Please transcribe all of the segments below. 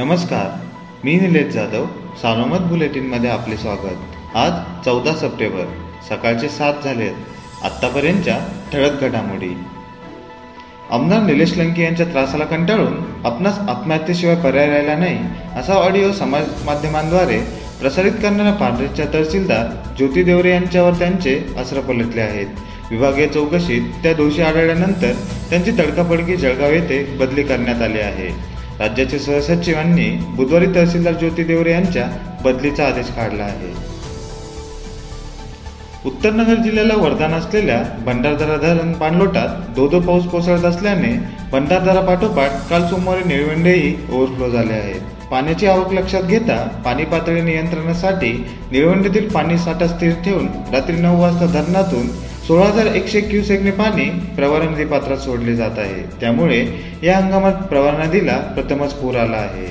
नमस्कार मी निलेश जाधव सानोमत बुलेटिनमध्ये आपले स्वागत. आज चौदा सप्टेंबर सकाळचे सात झालेत आत्तापर्यंतच्या ठळक घडामोडी. आमदार निलेश लंके यांच्या त्रासाला कंटाळून आपणास आत्महत्येशिवाय पर्याय राहिला नाही असा ऑडिओ समाज माध्यमांद्वारे प्रसारित करणाऱ्या पांढरेच्या तहसीलदार ज्योती देवरे यांच्यावर त्यांचे अस्त्र पलटले आहेत. विभागीय चौकशीत त्या दोषी आढळल्यानंतर त्यांची तडकाफडकी जळगाव येथे बदली करण्यात आली आहे. राज्याचे सहसचिवांनी बुधवारी तहसीलदार ज्योती देवरे यांच्या बदलीचा आदेश काढला आहे. उत्तरनगर जिल्ह्याला वरदान असलेल्या भंडारदरा धरण पाणलोटात दो दो पाऊस कोसळत असल्याने भंडारदरा पाठोपाठ काल सोमवारी निळवंडेही ओव्हरफ्लो झाले आहेत पाण्याची आवक लक्षात घेता पाणी पातळी नियंत्रणासाठी निळवंडेतील पाणी साठा स्थिर ठेवून रात्री नऊ वाजता धरणातून सोळा हजार एकशे क्युसेकने पाणी प्रवरा नदी पात्रात सोडले जात आहे. त्यामुळे या हंगामात प्रवरा नदीला प्रथमच पूर आला आहे.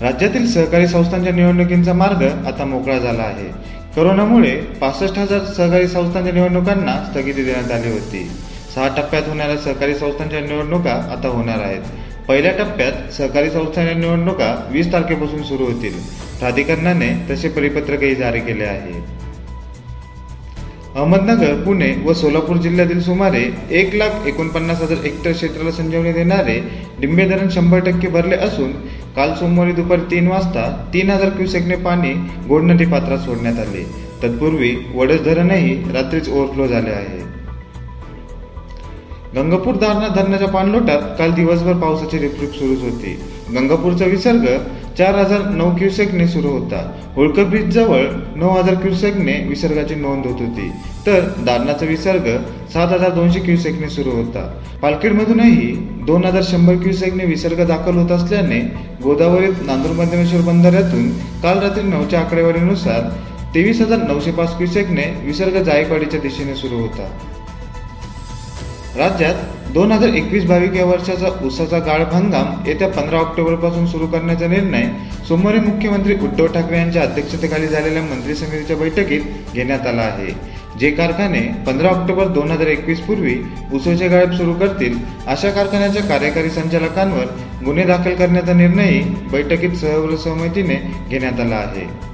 राज्यातील सहकारी संस्थांच्या निवडणुकींचा मार्ग आता मोकळा झाला आहे. करोनामुळे पासष्ट हजार सहकारी संस्थांच्या निवडणुकांना स्थगिती देण्यात आली होती. सहा टप्प्यात होणाऱ्या सहकारी संस्थांच्या निवडणुका आता होणार आहेत. पहिल्या टप्प्यात सहकारी संस्थांच्या निवडणुका वीस तारखेपासून सुरू होतील. प्राधिकरणाने तसे परिपत्रकही जारी केले आहे. अहमदनगर पुणे व सोलापूर जिल्ह्यातील सुमारे एक लाख एकोणपन्नास हजार हेक्टर क्षेत्राला संजीवनी देणारे डिंबे धरण शंभर टक्के भरले असून काल सोमवारी दुपारी तीन वाजता तीन हजार क्युसेकने पाणी गोड नदी पात्रात सोडण्यात आले. तत्पूर्वी वडस धरणही रात्रीच ओव्हरफ्लो झाले आहे. गंगापूर दारणा धरणाच्या पाणलोटात काल दिवसभर पावसाची रिपरिप सुरूच होती. गंगापूरचा विसर्ग चार हजार नऊ क्युसेकने सुरू होता. होळकर ब्रिज जवळ नऊ हजार क्युसेकने विसर्गाची नोंद होत होती. तर दारणाचा विसर्ग सात हजार दोनशे क्युसेकने सुरू होता. पालखेडमधूनही दोन हजार शंभर क्युसेकने विसर्ग दाखल होत असल्याने गोदावरीत नांदूर मध्यमेश्वर बंधाऱ्यातून काल रात्री नऊच्या आकडेवारीनुसार तेवीस हजार नऊशे पाच क्युसेकने विसर्ग जायकवाडीच्या दिशेने सुरू होता. राज्यात दोन हजार एकवीस बावीस या वर्षाचा उसाचा गाळप हंगाम येत्या पंधरा ऑक्टोबरपासून सुरू करण्याचा निर्णय सोमवारी मुख्यमंत्री उद्धव ठाकरे यांच्या अध्यक्षतेखाली झालेल्या मंत्री समितीच्या बैठकीत घेण्यात आला आहे. जे कारखाने पंधरा ऑक्टोबर दोन हजार एकवीस पूर्वी उसाचे गाळप सुरू करतील अशा कारखान्याच्या कार्यकारी संचालकांवर गुन्हे दाखल करण्याचा निर्णयही बैठकीत सहवर घेण्यात आला आहे.